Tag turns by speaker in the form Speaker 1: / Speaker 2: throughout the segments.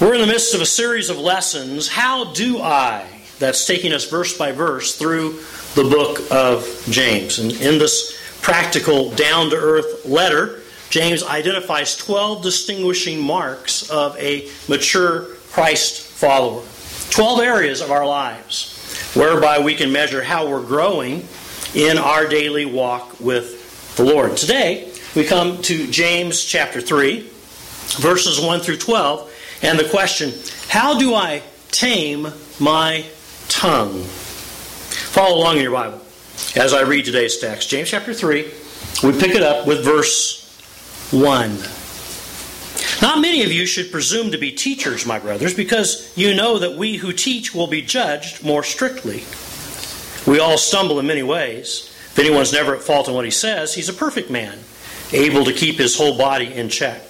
Speaker 1: We're in the midst of a series of lessons. How do I? That's taking us verse by verse through the book of James. And in this practical, down to earth letter, James identifies 12 distinguishing marks of a mature Christ follower. 12 areas of our lives whereby we can measure how we're growing in our daily walk with the Lord. Today, we come to James chapter 3, verses 1 through 12 and the question, how do I tame my tongue? Follow along in your Bible as I read today's text. James chapter 3, we pick it up with verse 1. Not many of you should presume to be teachers, my brothers, because you know that we who teach will be judged more strictly. We all stumble in many ways. If anyone's never at fault in what he says, he's a perfect man, able to keep his whole body in check.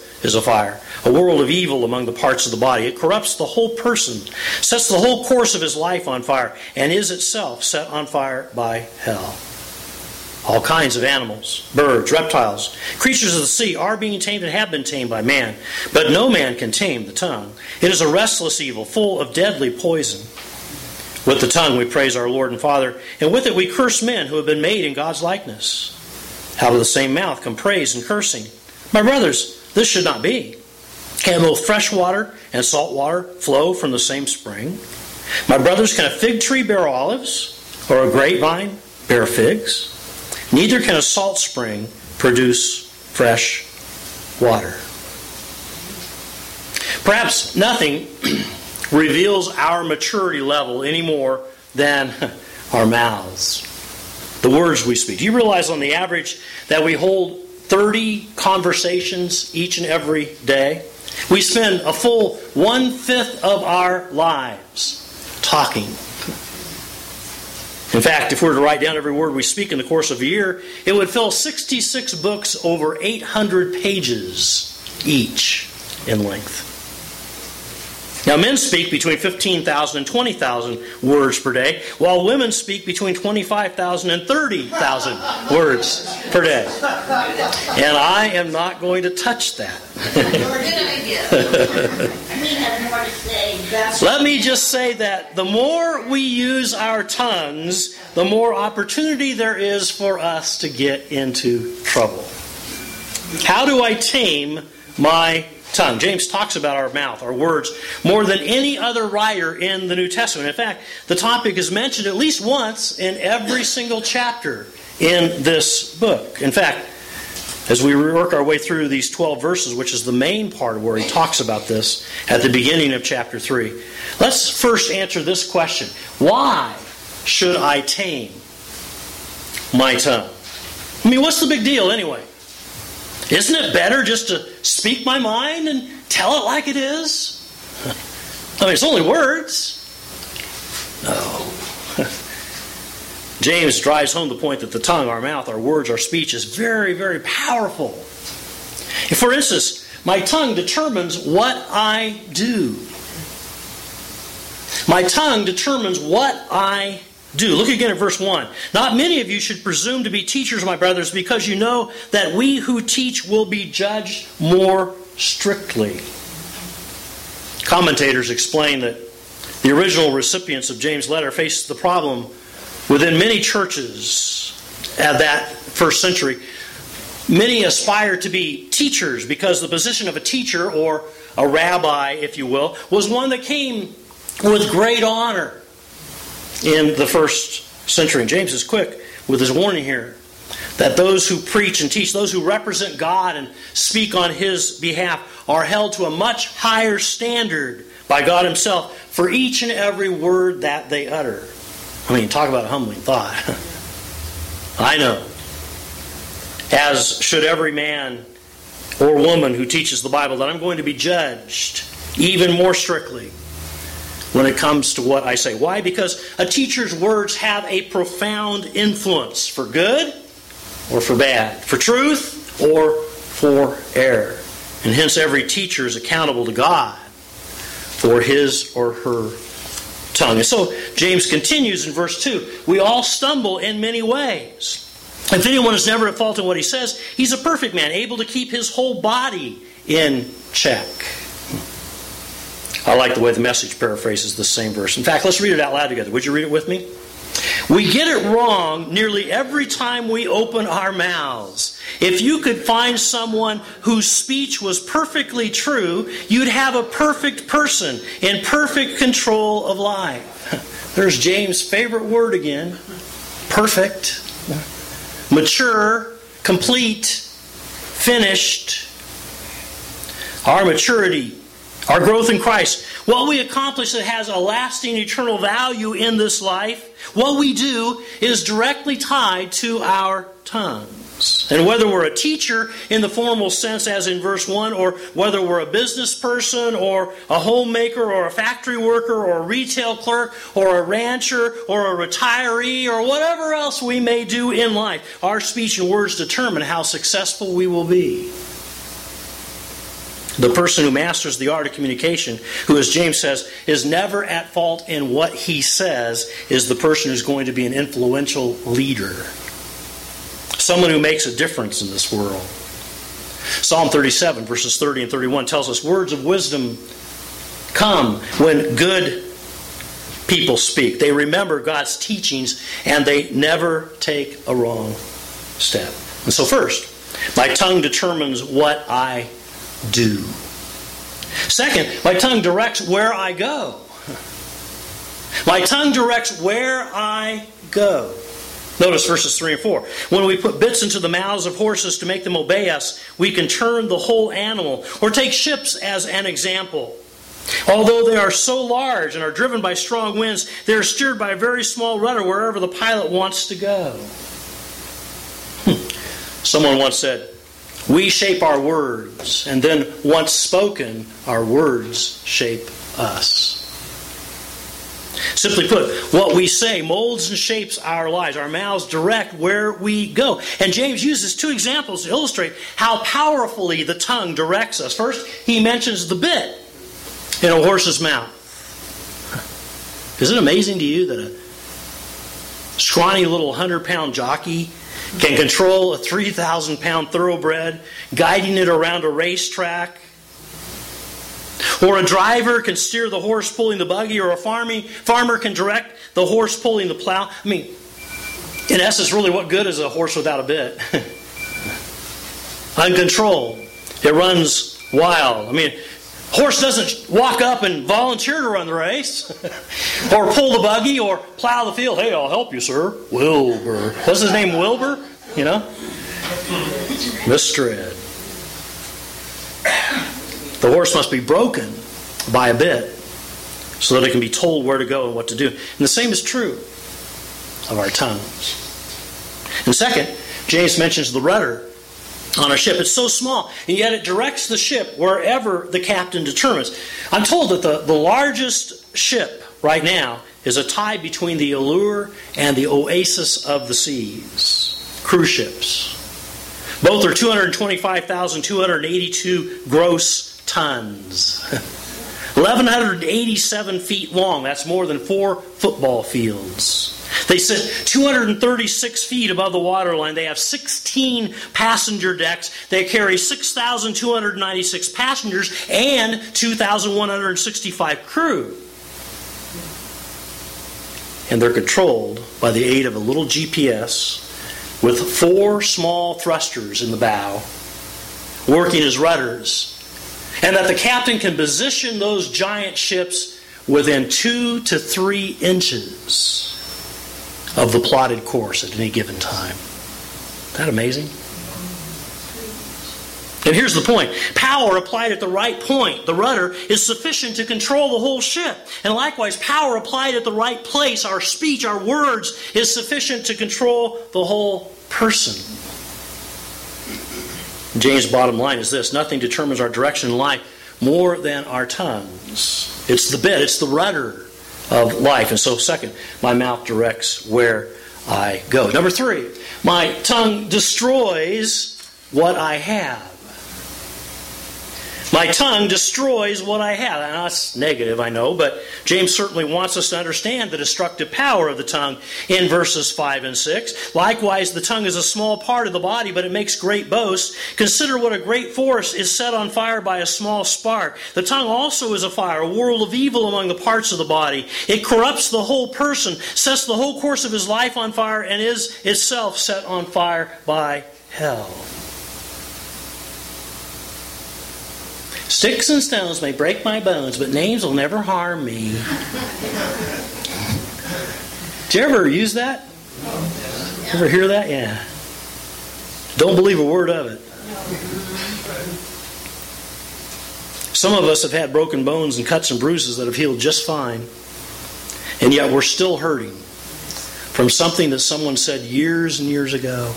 Speaker 1: is a fire, a world of evil among the parts of the body. It corrupts the whole person, sets the whole course of his life on fire, and is itself set on fire by hell. All kinds of animals, birds, reptiles, creatures of the sea are being tamed and have been tamed by man, but no man can tame the tongue. It is a restless evil, full of deadly poison. With the tongue we praise our Lord and Father, and with it we curse men who have been made in God's likeness. Out of the same mouth come praise and cursing. My brothers, this should not be. Can both fresh water and salt water flow from the same spring? My brothers, can a fig tree bear olives, or a grapevine bear figs? Neither can a salt spring produce fresh water. Perhaps nothing reveals our maturity level any more than our mouths, the words we speak. Do you realize on the average that we hold 30 conversations each and every day. We spend a full one fifth of our lives talking. In fact, if we were to write down every word we speak in the course of a year, it would fill 66 books over 800 pages each in length. Now, men speak between 15,000 and 20,000 words per day, while women speak between 25,000 and 30,000 words per day. And I am not going to touch that. Let me just say that the more we use our tongues, the more opportunity there is for us to get into trouble. How do I tame my tongue. James talks about our mouth, our words, more than any other writer in the New Testament. In fact, the topic is mentioned at least once in every single chapter in this book. In fact, as we work our way through these 12 verses, which is the main part where he talks about this at the beginning of chapter 3, let's first answer this question Why should I tame my tongue? I mean, what's the big deal anyway? Isn't it better just to speak my mind and tell it like it is? I mean, it's only words. No. James drives home the point that the tongue, our mouth, our words, our speech is very, very powerful. For instance, my tongue determines what I do. My tongue determines what I do. Look again at verse 1. Not many of you should presume to be teachers, my brothers, because you know that we who teach will be judged more strictly. Commentators explain that the original recipients of James' letter faced the problem within many churches at that first century. Many aspire to be teachers because the position of a teacher, or a rabbi, if you will, was one that came with great honor in the first century. And James is quick with his warning here that those who preach and teach, those who represent God and speak on his behalf, are held to a much higher standard by God himself for each and every word that they utter. I mean, talk about a humbling thought. I know. As should every man or woman who teaches the Bible, that I'm going to be judged even more strictly when it comes to what I say. Why? Because a teacher's words have a profound influence for good or for bad, for truth or for error. And hence, every teacher is accountable to God for his or her tongue. And so, James continues in verse 2 We all stumble in many ways. If anyone is never at fault in what he says, he's a perfect man, able to keep his whole body in check. I like the way the message paraphrases the same verse. In fact, let's read it out loud together. Would you read it with me? We get it wrong nearly every time we open our mouths. If you could find someone whose speech was perfectly true, you'd have a perfect person in perfect control of life. There's James' favorite word again perfect, mature, complete, finished. Our maturity our growth in Christ, what we accomplish that has a lasting eternal value in this life, what we do is directly tied to our tongues. And whether we're a teacher in the formal sense, as in verse 1, or whether we're a business person, or a homemaker, or a factory worker, or a retail clerk, or a rancher, or a retiree, or whatever else we may do in life, our speech and words determine how successful we will be. The person who masters the art of communication, who, as James says, is never at fault in what he says, is the person who's going to be an influential leader. Someone who makes a difference in this world. Psalm 37, verses 30 and 31 tells us words of wisdom come when good people speak. They remember God's teachings and they never take a wrong step. And so, first, my tongue determines what I do. Second, my tongue directs where I go. My tongue directs where I go. Notice verses 3 and 4. When we put bits into the mouths of horses to make them obey us, we can turn the whole animal. Or take ships as an example. Although they are so large and are driven by strong winds, they are steered by a very small rudder wherever the pilot wants to go. Hmm. Someone once said, we shape our words, and then once spoken, our words shape us. Simply put, what we say molds and shapes our lives. Our mouths direct where we go. And James uses two examples to illustrate how powerfully the tongue directs us. First, he mentions the bit in a horse's mouth. Is it amazing to you that a scrawny little 100 pound jockey can control a 3,000 pound thoroughbred, guiding it around a racetrack. Or a driver can steer the horse pulling the buggy, or a farming, farmer can direct the horse pulling the plow. I mean, in essence, really, what good is a horse without a bit? Uncontrolled. It runs wild. I mean, horse doesn't walk up and volunteer to run the race or pull the buggy or plow the field. Hey, I'll help you, sir. Wilbur. What's his name? Wilbur? You know? Mr. Ed. The horse must be broken by a bit so that it can be told where to go and what to do. And the same is true of our tongues. And second, James mentions the rudder on a ship. It's so small, and yet it directs the ship wherever the captain determines. I'm told that the, the largest ship right now is a tie between the Allure and the Oasis of the Seas cruise ships. Both are 225,282 gross tons. 1,187 feet long. That's more than four football fields. They sit 236 feet above the waterline. They have 16 passenger decks. They carry 6,296 passengers and 2,165 crew. And they're controlled by the aid of a little GPS with four small thrusters in the bow, working as rudders, and that the captain can position those giant ships within two to three inches of the plotted course at any given time. Isn't that amazing? And here's the point power applied at the right point, the rudder, is sufficient to control the whole ship. And likewise, power applied at the right place, our speech, our words, is sufficient to control the whole person. James' bottom line is this nothing determines our direction in life more than our tongues. It's the bit, it's the rudder of life. And so, second, my mouth directs where I go. Number three, my tongue destroys what I have. My tongue destroys what I have. Now, that's negative, I know, but James certainly wants us to understand the destructive power of the tongue in verses 5 and 6. Likewise, the tongue is a small part of the body, but it makes great boasts. Consider what a great forest is set on fire by a small spark. The tongue also is a fire, a world of evil among the parts of the body. It corrupts the whole person, sets the whole course of his life on fire, and is itself set on fire by hell. Sticks and stones may break my bones, but names will never harm me. Did you ever use that? Ever hear that? Yeah. Don't believe a word of it. Some of us have had broken bones and cuts and bruises that have healed just fine, and yet we're still hurting from something that someone said years and years ago.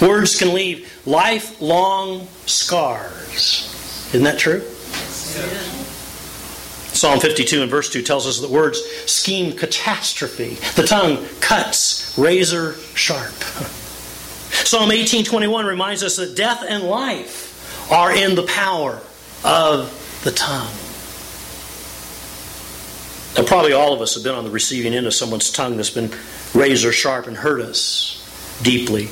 Speaker 1: Words can leave lifelong scars. Isn't that true? Psalm 52 and verse 2 tells us that words scheme catastrophe. The tongue cuts razor sharp. Psalm 18:21 reminds us that death and life are in the power of the tongue. Now, probably all of us have been on the receiving end of someone's tongue that's been razor sharp and hurt us deeply.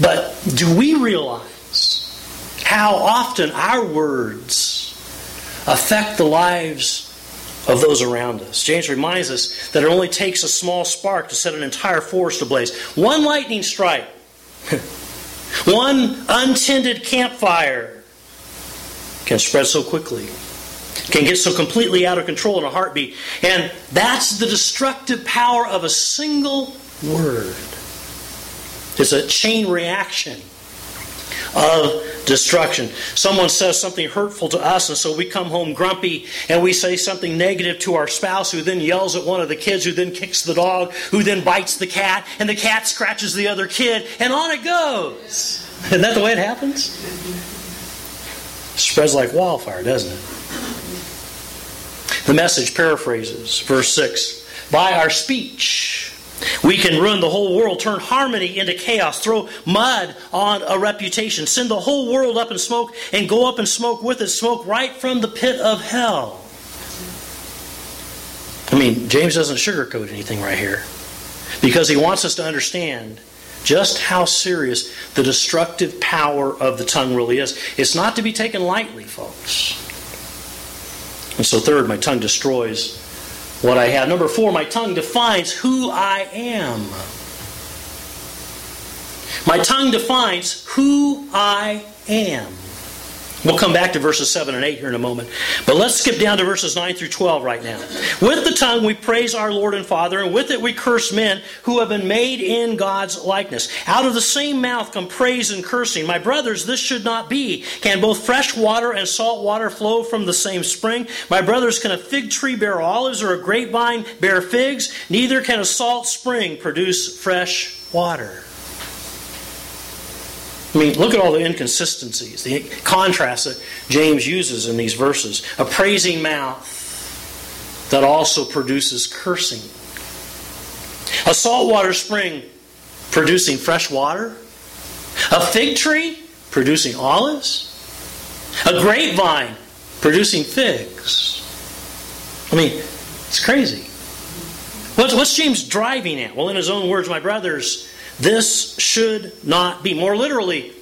Speaker 1: But do we realize how often our words affect the lives of those around us? James reminds us that it only takes a small spark to set an entire forest ablaze. One lightning strike, one untended campfire can spread so quickly can get so completely out of control in a heartbeat. And that's the destructive power of a single word. It's a chain reaction of destruction. Someone says something hurtful to us, and so we come home grumpy and we say something negative to our spouse, who then yells at one of the kids, who then kicks the dog, who then bites the cat, and the cat scratches the other kid, and on it goes. Isn't that the way it happens? It spreads like wildfire, doesn't it? The message paraphrases verse 6 By our speech, we can ruin the whole world, turn harmony into chaos, throw mud on a reputation, send the whole world up in smoke, and go up in smoke with it, smoke right from the pit of hell. I mean, James doesn't sugarcoat anything right here because he wants us to understand just how serious the destructive power of the tongue really is. It's not to be taken lightly, folks. And so, third, my tongue destroys what I have. Number four, my tongue defines who I am. My tongue defines who I am. We'll come back to verses 7 and 8 here in a moment. But let's skip down to verses 9 through 12 right now. With the tongue we praise our Lord and Father, and with it we curse men who have been made in God's likeness. Out of the same mouth come praise and cursing. My brothers, this should not be. Can both fresh water and salt water flow from the same spring? My brothers, can a fig tree bear olives or a grapevine bear figs? Neither can a salt spring produce fresh water. I mean, look at all the inconsistencies, the contrast that James uses in these verses. A praising mouth that also produces cursing. A saltwater spring producing fresh water. A fig tree producing olives. A grapevine producing figs. I mean, it's crazy. What's, what's James driving at? Well, in his own words, my brothers, this should not be. More literally,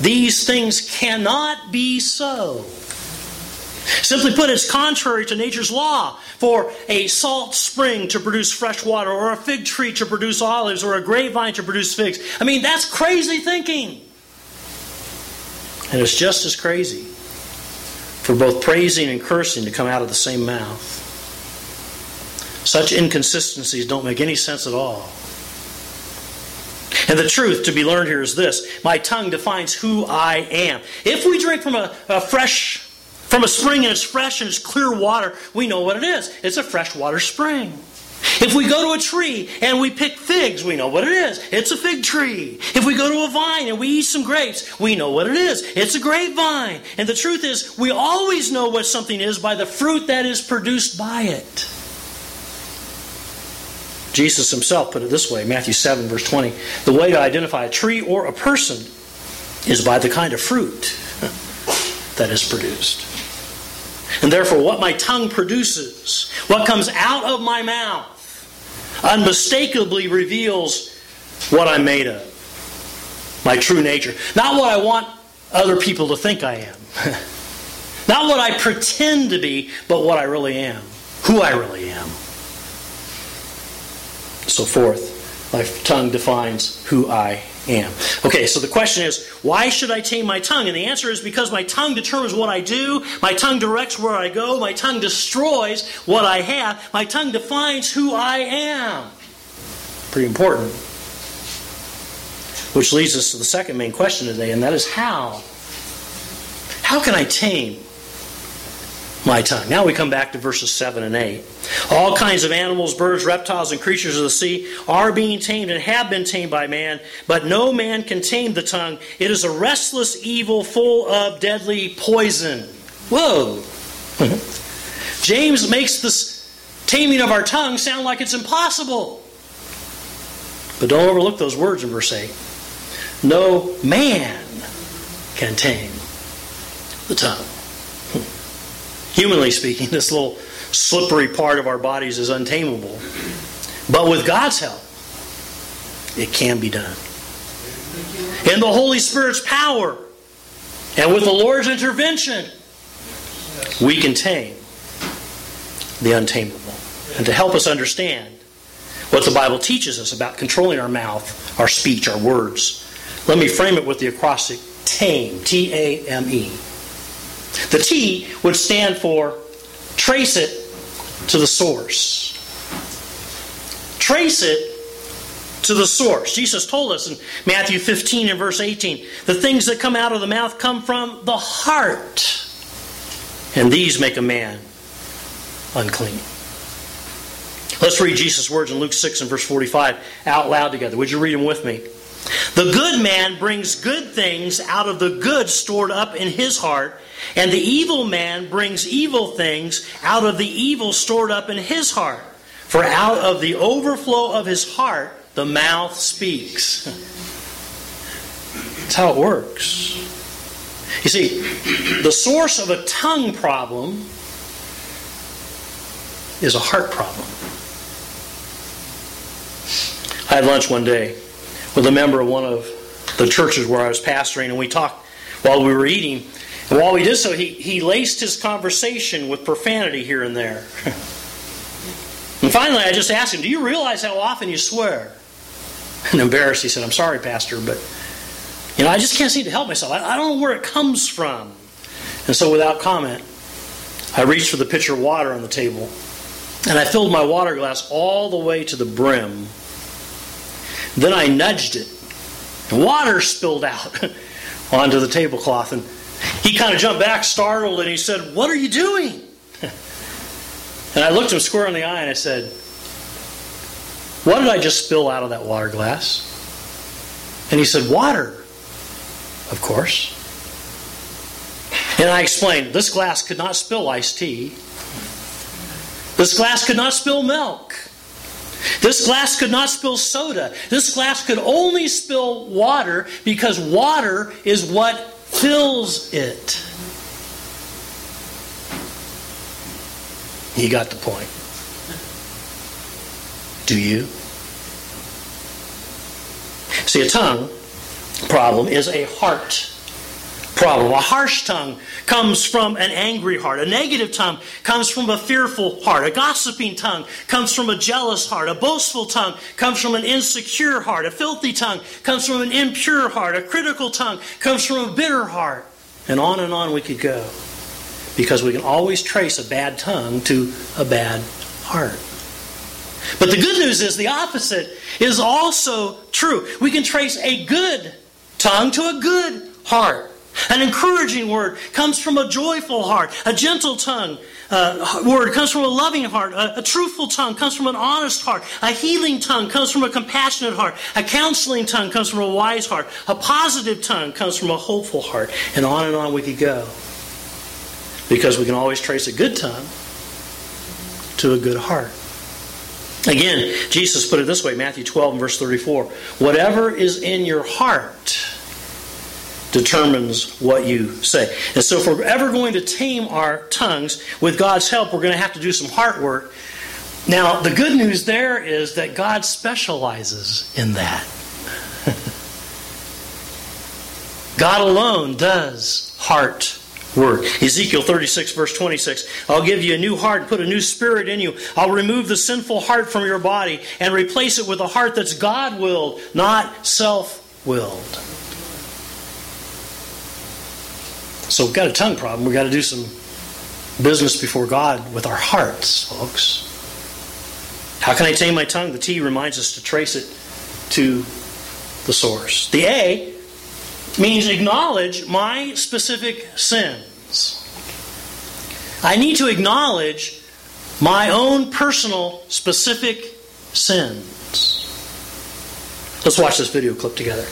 Speaker 1: these things cannot be so. Simply put, it's contrary to nature's law for a salt spring to produce fresh water, or a fig tree to produce olives, or a grapevine to produce figs. I mean, that's crazy thinking. And it's just as crazy for both praising and cursing to come out of the same mouth. Such inconsistencies don't make any sense at all. And the truth to be learned here is this my tongue defines who I am. If we drink from a, a fresh, from a spring and it's fresh and it's clear water, we know what it is. It's a freshwater spring. If we go to a tree and we pick figs, we know what it is. It's a fig tree. If we go to a vine and we eat some grapes, we know what it is. It's a grapevine. And the truth is, we always know what something is by the fruit that is produced by it. Jesus himself put it this way Matthew 7, verse 20. The way to identify a tree or a person is by the kind of fruit that is produced. And therefore, what my tongue produces, what comes out of my mouth, unmistakably reveals what I'm made of my true nature. Not what I want other people to think I am. Not what I pretend to be, but what I really am. Who I really am. So fourth, my tongue defines who I am. Okay, so the question is, why should I tame my tongue? And the answer is because my tongue determines what I do, my tongue directs where I go, my tongue destroys what I have, my tongue defines who I am. Pretty important. Which leads us to the second main question today, and that is how? How can I tame my tongue? Now we come back to verses 7 and 8. All kinds of animals, birds, reptiles, and creatures of the sea are being tamed and have been tamed by man, but no man can tame the tongue. It is a restless evil full of deadly poison. Whoa! James makes this taming of our tongue sound like it's impossible. But don't overlook those words in verse 8 no man can tame the tongue. Humanly speaking, this little slippery part of our bodies is untamable. But with God's help, it can be done. In the Holy Spirit's power and with the Lord's intervention, we can tame the untamable. And to help us understand what the Bible teaches us about controlling our mouth, our speech, our words, let me frame it with the acrostic TAME, T A M E. The T would stand for trace it to the source. Trace it to the source. Jesus told us in Matthew 15 and verse 18 the things that come out of the mouth come from the heart, and these make a man unclean. Let's read Jesus' words in Luke 6 and verse 45 out loud together. Would you read them with me? The good man brings good things out of the good stored up in his heart, and the evil man brings evil things out of the evil stored up in his heart. For out of the overflow of his heart, the mouth speaks. That's how it works. You see, the source of a tongue problem is a heart problem. I had lunch one day with a member of one of the churches where I was pastoring, and we talked while we were eating. And while we did so, he, he laced his conversation with profanity here and there. and finally, I just asked him, Do you realize how often you swear? And embarrassed, he said, I'm sorry, Pastor, but you know, I just can't seem to help myself. I, I don't know where it comes from. And so, without comment, I reached for the pitcher of water on the table, and I filled my water glass all the way to the brim then I nudged it. Water spilled out onto the tablecloth. And he kind of jumped back, startled, and he said, What are you doing? And I looked him square in the eye and I said, What did I just spill out of that water glass? And he said, Water, of course. And I explained, This glass could not spill iced tea. This glass could not spill milk. This glass could not spill soda. This glass could only spill water because water is what fills it. He got the point. Do you? See, a tongue problem is a heart problem. A harsh tongue comes from an angry heart. A negative tongue comes from a fearful heart. A gossiping tongue comes from a jealous heart. A boastful tongue comes from an insecure heart. A filthy tongue comes from an impure heart. A critical tongue comes from a bitter heart. And on and on we could go. Because we can always trace a bad tongue to a bad heart. But the good news is the opposite is also true. We can trace a good tongue to a good heart. An encouraging word comes from a joyful heart. A gentle tongue uh, word comes from a loving heart. A, a, truthful tongue comes from an honest heart. A healing tongue comes from a compassionate heart. A counseling tongue comes from a wise heart. A positive tongue comes from a hopeful heart. And on and on we could go. Because we can always trace a good tongue to a good heart. Again, Jesus put it this way Matthew 12 and verse 34 Whatever is in your heart determines what you say. And so, if we're ever going to tame our tongues, with God's help, we're going to have to do some heart work. Now, the good news there is that God specializes in that. God alone does heart work. Ezekiel 36, verse 26 I'll give you a new heart, put a new spirit in you. I'll remove the sinful heart from your body and replace it with a heart that's God willed, not self willed. So we've got a tongue problem. We've got to do some business before God with our hearts, folks. How can I tame my tongue? The T reminds us to trace it to the source. The A means acknowledge my specific sins. I need to acknowledge my own personal specific sins. Let's watch this video clip together.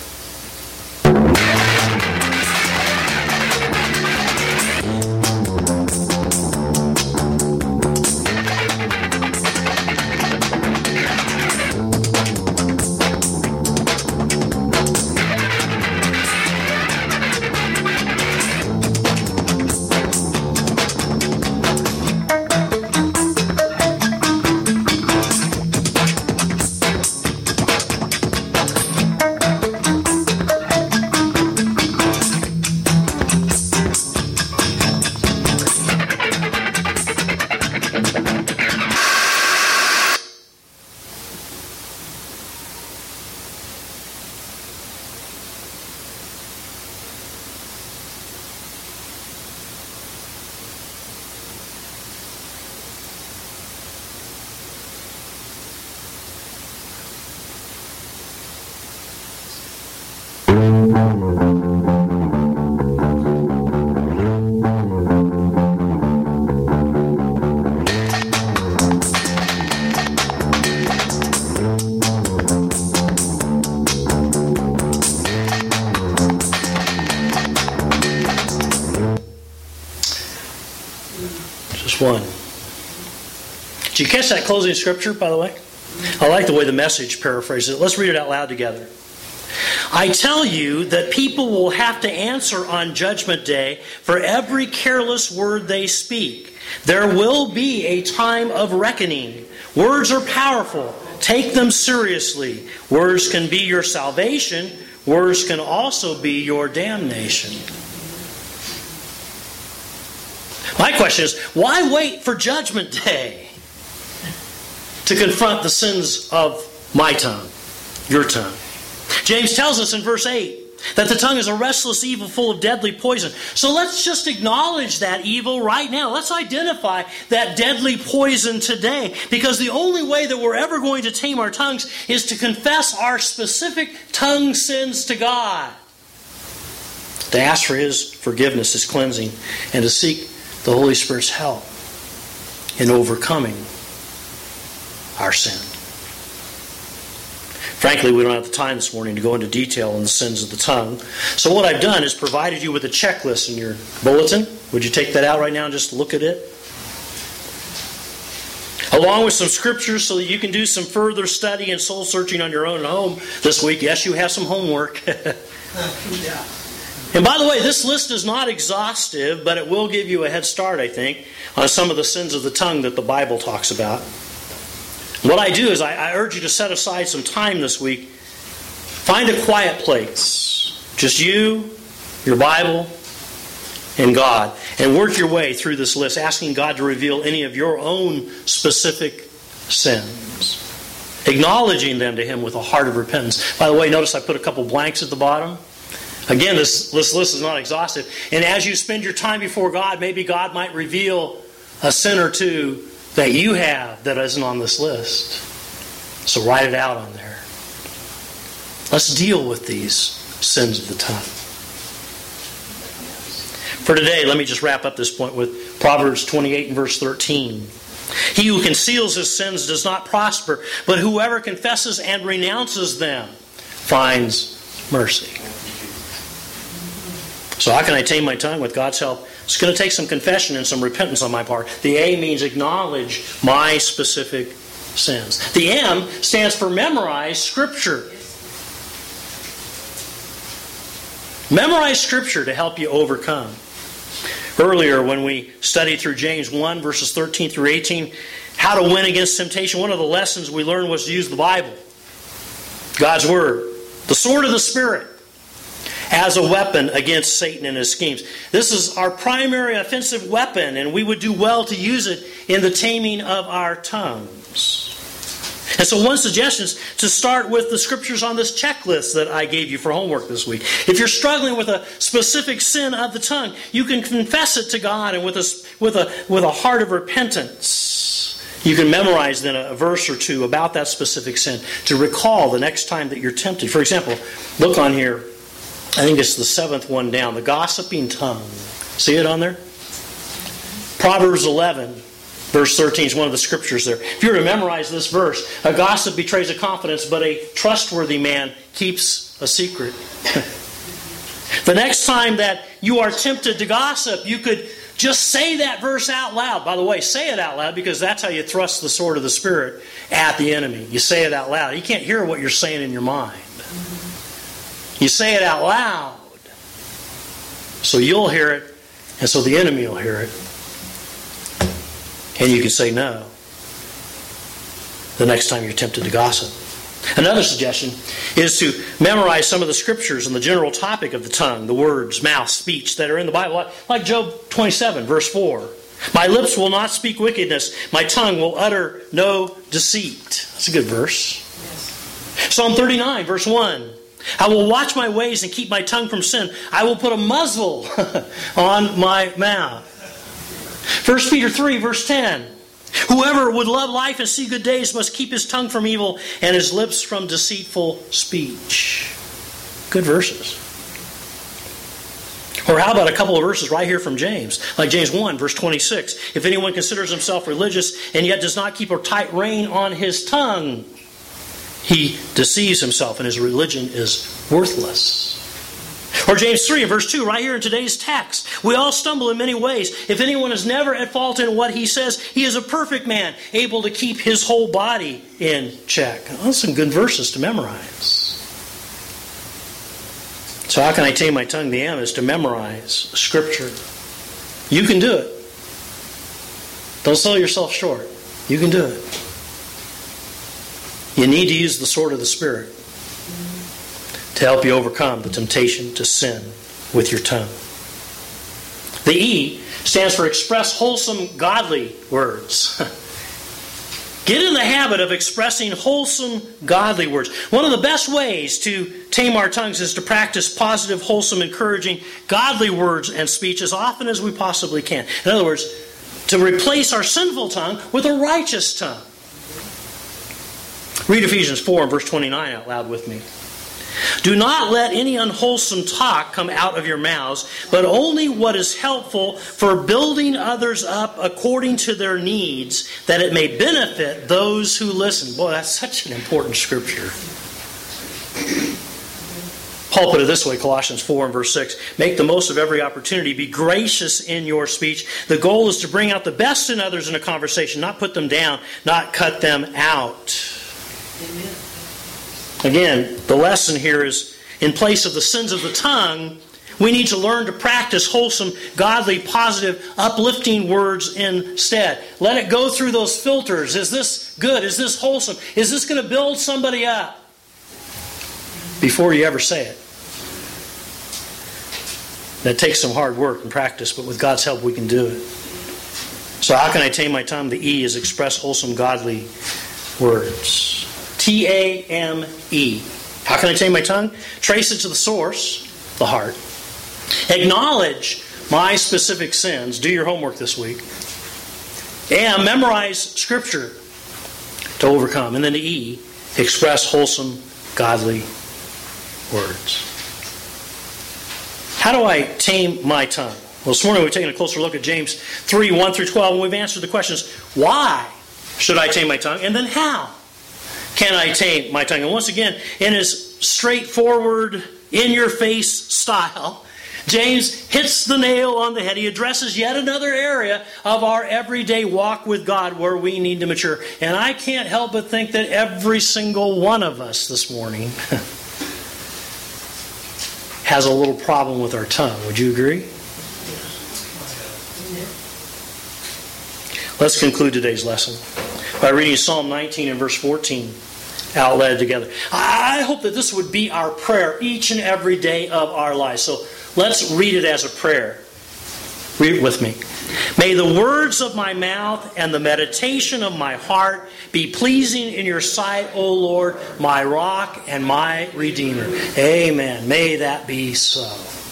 Speaker 1: Catch that closing scripture, by the way? I like the way the message paraphrases it. Let's read it out loud together. I tell you that people will have to answer on Judgment Day for every careless word they speak. There will be a time of reckoning. Words are powerful. Take them seriously. Words can be your salvation, words can also be your damnation. My question is why wait for Judgment Day to confront the sins of my tongue, your tongue? James tells us in verse 8 that the tongue is a restless evil full of deadly poison. So let's just acknowledge that evil right now. Let's identify that deadly poison today because the only way that we're ever going to tame our tongues is to confess our specific tongue sins to God. To ask for His forgiveness, His cleansing, and to seek the Holy Spirit's help in overcoming our sin. Frankly, we don't have the time this morning to go into detail on the sins of the tongue. So, what I've done is provided you with a checklist in your bulletin. Would you take that out right now and just look at it? Along with some scriptures so that you can do some further study and soul searching on your own at home this week. Yes, you have some homework. yeah. And by the way, this list is not exhaustive, but it will give you a head start, I think, on some of the sins of the tongue that the Bible talks about. What I do is I, I urge you to set aside some time this week. Find a quiet place. Just you, your Bible, and God. And work your way through this list, asking God to reveal any of your own specific sins. Acknowledging them to Him with a heart of repentance. By the way, notice I put a couple blanks at the bottom. Again, this, this list is not exhaustive. And as you spend your time before God, maybe God might reveal a sin or two that you have that isn't on this list. So write it out on there. Let's deal with these sins of the tongue. For today, let me just wrap up this point with Proverbs 28 and verse 13. He who conceals his sins does not prosper, but whoever confesses and renounces them finds mercy. So, how can I tame my tongue with God's help? It's going to take some confession and some repentance on my part. The A means acknowledge my specific sins. The M stands for memorize Scripture. Memorize Scripture to help you overcome. Earlier, when we studied through James 1, verses 13 through 18, how to win against temptation, one of the lessons we learned was to use the Bible, God's Word, the sword of the Spirit, as a weapon against Satan and his schemes. This is our primary offensive weapon, and we would do well to use it in the taming of our tongues. And so, one suggestion is to start with the scriptures on this checklist that I gave you for homework this week. If you're struggling with a specific sin of the tongue, you can confess it to God and with a, with a, with a heart of repentance. You can memorize then a verse or two about that specific sin to recall the next time that you're tempted. For example, look on here. I think it's the seventh one down, the gossiping tongue. See it on there? Proverbs 11, Verse 13 is one of the scriptures there. If you were to memorize this verse, a gossip betrays a confidence, but a trustworthy man keeps a secret. the next time that you are tempted to gossip, you could just say that verse out loud. By the way, say it out loud because that's how you thrust the sword of the Spirit at the enemy. You say it out loud. He can't hear what you're saying in your mind. You say it out loud. So you'll hear it, and so the enemy will hear it. And you can say no the next time you're tempted to gossip. Another suggestion is to memorize some of the scriptures on the general topic of the tongue, the words, mouth, speech that are in the Bible, like Job 27, verse 4. My lips will not speak wickedness, my tongue will utter no deceit. That's a good verse. Psalm 39, verse 1. I will watch my ways and keep my tongue from sin. I will put a muzzle on my mouth. 1 Peter 3, verse 10. Whoever would love life and see good days must keep his tongue from evil and his lips from deceitful speech. Good verses. Or how about a couple of verses right here from James, like James 1, verse 26. If anyone considers himself religious and yet does not keep a tight rein on his tongue, he deceives himself and his religion is worthless. Or James 3 verse 2, right here in today's text. We all stumble in many ways. If anyone is never at fault in what he says, he is a perfect man, able to keep his whole body in check. Well, that's some good verses to memorize. So, how can I tame my tongue? The M is to memorize Scripture. You can do it. Don't sell yourself short. You can do it. You need to use the sword of the Spirit to help you overcome the temptation to sin with your tongue. The E stands for express wholesome, godly words. Get in the habit of expressing wholesome, godly words. One of the best ways to tame our tongues is to practice positive, wholesome, encouraging, godly words and speech as often as we possibly can. In other words, to replace our sinful tongue with a righteous tongue. Read Ephesians 4 and verse 29 out loud with me. Do not let any unwholesome talk come out of your mouths, but only what is helpful for building others up according to their needs, that it may benefit those who listen. Boy, that's such an important scripture. Paul put it this way Colossians 4 and verse 6 Make the most of every opportunity. Be gracious in your speech. The goal is to bring out the best in others in a conversation, not put them down, not cut them out. Amen. Again, the lesson here is in place of the sins of the tongue, we need to learn to practice wholesome, godly, positive, uplifting words instead. Let it go through those filters. Is this good? Is this wholesome? Is this going to build somebody up? Before you ever say it. That takes some hard work and practice, but with God's help, we can do it. So, how can I tame my tongue? The E is express wholesome, godly words. T A M E. How can I tame my tongue? Trace it to the source, the heart. Acknowledge my specific sins. Do your homework this week. And memorize Scripture to overcome. And then the E, express wholesome, godly words. How do I tame my tongue? Well, this morning we've taken a closer look at James 3 1 through 12, and we've answered the questions why should I tame my tongue? And then how? Can I tame my tongue? And once again, in his straightforward, in your face style, James hits the nail on the head. He addresses yet another area of our everyday walk with God where we need to mature. And I can't help but think that every single one of us this morning has a little problem with our tongue. Would you agree? Let's conclude today's lesson by reading Psalm 19 and verse 14 out loud together. I hope that this would be our prayer each and every day of our lives. So let's read it as a prayer. Read it with me. May the words of my mouth and the meditation of my heart be pleasing in your sight, O Lord, my rock and my redeemer. Amen. May that be so.